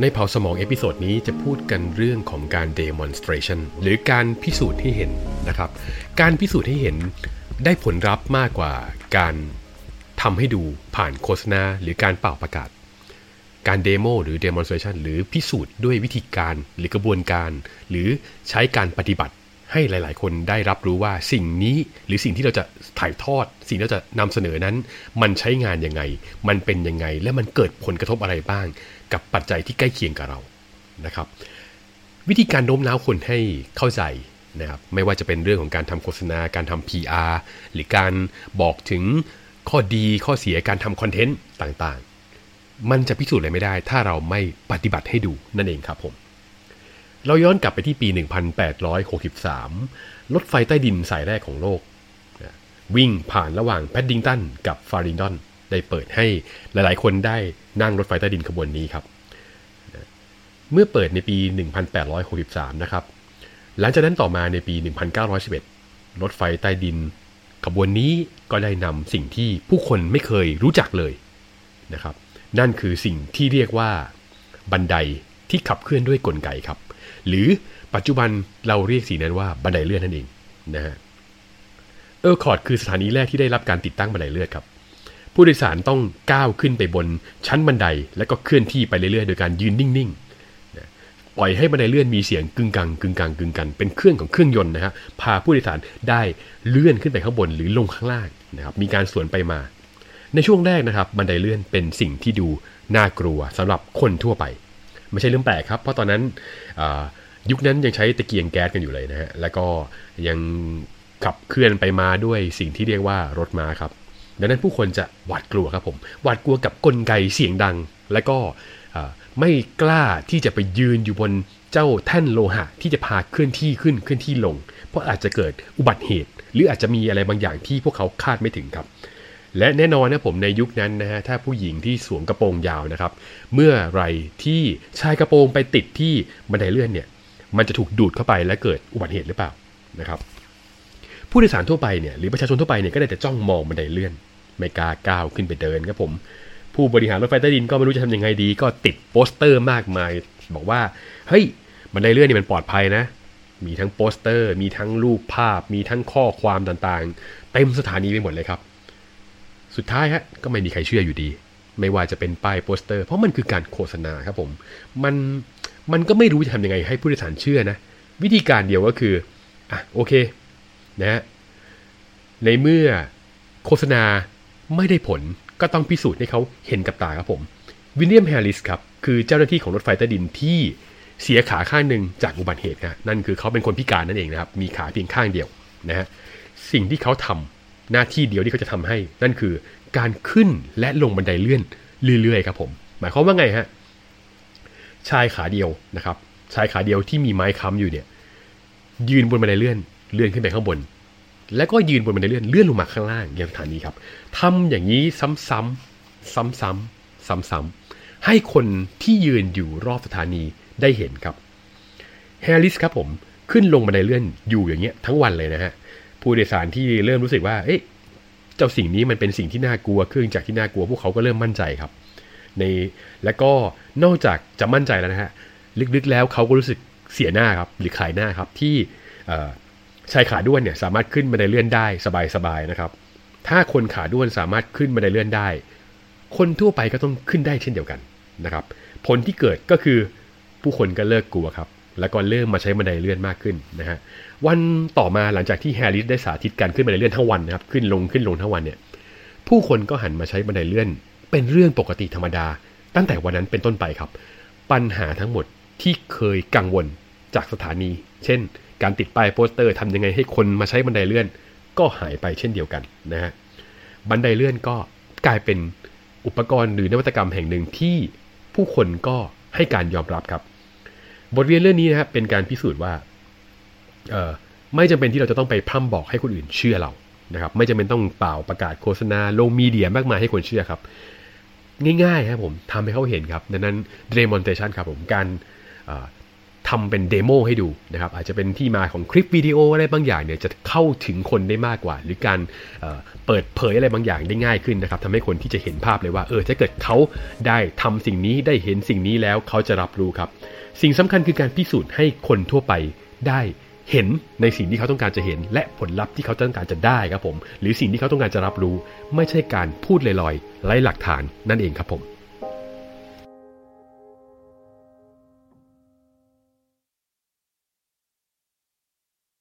ในเผาสมอง episode นี้จะพูดกันเรื่องของการ demonstration หรือการพิสูจน์ให้เห็นนะครับ การพิสูจน์ให้เห็นได้ผลลัพธ์มากกว่าการทำให้ดูผ่านโฆษณาหรือการป่าวประกาศ การ demo หรือ demonstration หรือพิสูจน์ด้วยวิธีการหรือกระบวนการ หรือใช้การปฏิบัติให้หลาย ๆ คนได้รับรู้ว่าสิ่งนี้หรือสิ่งที่เราจะถ่ายทอด สิ่งที่เราจะนำเสนอนั้น มันใช้งานยังไง มันเป็นยังไง และมันเกิดผลกระทบอะไรบ้าง กับปัจจัยที่ใกล้เคียงกับเรานะครับ วิธีการโน้มน้าวคนให้เข้าใจนะครับไม่ว่าจะเป็นเรื่องของการทำโฆษณาการทำ PR หรือการบอกถึงข้อดีข้อเสียการทำคอนเทนต์ต่างๆ มันจะพิสูจน์อะไรไม่ได้ ถ้าเราไม่ปฏิบัติให้ดูนั่นเองครับผม เราย้อนกลับไปที่ปี 1863 รถไฟใต้ดินสายแรกของโลก วิ่งผ่านระหว่างแพดดิงตันกับฟาริงดอน ได้เปิดให้หลายๆ คนได้นั่งรถไฟใต้ดินขบวนนี้ครับ เมื่อเปิดในปี 1863 นะครับ หลังจากนั้นต่อมาในปี 1911 รถไฟใต้ดิน ขบวนนี้ก็ได้นำสิ่งที่ผู้คนไม่เคยรู้จักเลยนะครับ นั่นคือสิ่งที่เรียกว่าบันไดที่ขับเคลื่อนด้วยกลไกครับ หรือปัจจุบันเราเรียกสิ่งนั้นว่าบันไดเลื่อนนั่นเองนะฮะ Earl's Court คือสถานีแรกที่ได้รับการติดตั้งบันไดเลื่อนครับ ผู้โดยสารต้องก้าวขึ้นไปบนชั้นบันได แล้วก็เคลื่อนที่ไปเรื่อยๆ โดยการยืนนิ่งๆ ปล่อยให้บันไดเลื่อนมีเสียงกึ่งกังกึ่งกังกึ่งกัง เป็นเครื่องของเครื่องยนต์นะฮะพาผู้โดยสารได้เลื่อนขึ้นไปข้างบนหรือลงข้างล่างนะครับมีการสวนไปมา ในช่วงแรกนะครับ บันไดเลื่อนเป็นสิ่งที่ดูน่ากลัวสำหรับคนทั่วไป ไม่ใช่เรื่องแปลกครับ เพราะตอนนั้นยุคนั้นยังใช้ตะเกียงแก๊สกันอยู่เลยนะฮะแล้วก็ยังขับเคลื่อนไปมาด้วยสิ่งที่เรียกว่ารถม้าครับดังนั้นผู้คนจะหวาดกลัวครับผมหวาดกลัวกับกลไกเสียงดัง และก็ ไม่กล้าที่จะไปยืนอยู่บนเจ้าแท่นโลหะ ที่จะพาเคลื่อนที่ขึ้นเคลื่อนที่ลง เพราะอาจจะเกิดอุบัติเหตุ หรืออาจจะมีอะไรบางอย่างที่พวกเขาคาดไม่ถึงครับ และแน่นอนนะผมในยุคนั้นนะฮะถ้าผู้หญิงที่สวมกระโปรงยาวนะครับ เมื่อไรที่ชายกระโปรงไปติดที่บันไดเลื่อนเนี่ย มันจะถูกดูดเข้าไปและเกิดอุบัติเหตุหรือเปล่านะครับ ผู้โดยสารทั่วไปเนี่ยหรือประชาชนทั่วไปเนี่ยก็ได้แต่จ้องมองบันไดเลื่อน ไม่กล้าก้าวขึ้นไปเดินครับผม ผู้บริหารรถไฟใต้ดินก็ไม่รู้จะทำยังไงดี ก็ติดโปสเตอร์มากมาย บอกว่า เฮ้ยบันไดเลื่อนนี่มันปลอดภัยนะ มีทั้งโปสเตอร์ มีทั้งรูปภาพ มีทั้งข้อความต่างๆ เต็มสถานีไปหมดเลยครับ สุดท้ายฮะก็ไม่มีใครเชื่ออยู่ดี ไม่ว่าจะเป็นป้ายโปสเตอร์ เพราะมันคือการโฆษณาครับผม มันมันก็ไม่รู้จะทำยังไงให้ผู้โดยสารเชื่อนะ วิธีการเดียวก็คืออะโอเคนะฮะในเมื่อโฆษณาไม่ได้ผล ก็ต้องพิสูจน์ให้เขาเห็นกับตาครับผมวิลเลียมแฮร์ริสครับคือเจ้าหน้าที่ของรถไฟใต้ดินที่เสียขาข้างหนึ่งจากอุบัติเหตุนะนั่นคือเขาเป็นคนพิการนั่นเองนะครับมีขาเพียงข้างเดียวนะฮะสิ่งที่เขาทำหน้าที่เดียวที่เขาจะทำให้ นั่นคือการขึ้นและลงบันไดเลื่อนเรื่อยๆครับผม หมายความว่าไงฮะชายขาเดียวนะครับชายขาเดียวที่มีไม้ค้ำอยู่เนี่ยยืนบนบันไดเลื่อนเลื่อนขึ้นไปข้างบน แล้วก็ยืนบนบันไดเลื่อนเลื่อนลงมาข้างล่างอย่างสถานีครับทำอย่างนี้ซ้ำๆซ้ำๆซ้ำๆให้คนที่ยืนอยู่รอบสถานีได้เห็นครับแฮร์ริสครับผมขึ้นลงบันไดเลื่อนอยู่อย่างเงี้ยทั้งวันเลยนะฮะผู้โดยสารที่เริ่มรู้สึกว่า เอ๊ะเจ้าสิ่งนี้มันเป็นสิ่งที่น่ากลัวเครื่องจักรที่น่ากลัวพวกเขาก็เริ่มมั่นใจครับ ในและก็นอกจากจะมั่นใจแล้วนะฮะลึกๆแล้วเขาก็รู้สึกเสียหน้าครับหรือขายหน้าครับที่ ชายขาด้วนเนี่ยสามารถขึ้นบันไดเลื่อนได้สบายๆนะครับ ถ้าคนขาด้วนสามารถขึ้นบันไดเลื่อนได้ คนทั่วไปก็ต้องขึ้นได้เช่นเดียวกันนะครับ ผลที่เกิดก็คือผู้คนก็เลิกกลัวครับ แล้วก็เริ่มมาใช้บันไดเลื่อนมากขึ้นนะฮะ วันต่อมาหลังจากที่แฮร์ริสได้สาธิตการขึ้นบันไดเลื่อนทั้งวันนะครับ ขึ้นลงขึ้นลงทั้งวันเนี่ย ผู้คนก็หันมาใช้บันไดเลื่อน เป็นเรื่องปกติธรรมดา ตั้งแต่วันนั้นเป็นต้นไปครับ ปัญหาทั้งหมดที่เคยกังวล จากสถานี เช่น การติดป้ายโปสเตอร์ทำยังไงให้คนมาใช้บันไดเลื่อน ก็หายไปเช่นเดียวกันนะฮะบันไดเลื่อนก็กลายเป็นอุปกรณ์หรือนวัตกรรมแห่งหนึ่งที่ผู้คนก็ให้การยอมรับครับ บทเรียนเรื่องนี้นะครับเป็นการพิสูจน์ว่าเไม่จำเป็นที่เราจะต้องไปพร่ำบอกให้คนอื่นเชื่อเรานะครับ ไม่จำเป็นต้องเป่าประกาศโฆษณาลงมีเดียมากมายให้คนเชื่อครับ ง่ายๆครับผมทำให้เขาเห็นครับดังนั้น demonstration ครับผมการ ทำเป็นเดโมให้ดูนะครับอาจจะเป็นที่มาของคลิปวิดีโออะไรบางอย่างเนี่ยจะเข้าถึงคนได้มากกว่า หรือการเเปิดเผยอะไรบางอย่างได้ง่ายขึ้นนะครับทำให้คนที่จะเห็นภาพเลยว่าเออถ้าเกิดเขาได้ทำสิ่งนี้ได้เห็นสิ่งนี้แล้วเขาจะรับรู้ครับ สิ่งสำคัญคือการพิสูจน์ให้คนทั่วไปได้เห็นในสิ่งที่เขาต้องการจะเห็น และผลลัพธ์ที่เขาต้องการจะได้ครับผม หรือสิ่งที่เขาต้องการจะรับรู้ ไม่ใช่การพูดลอยๆไร้หลักฐานนั่นเองครับผม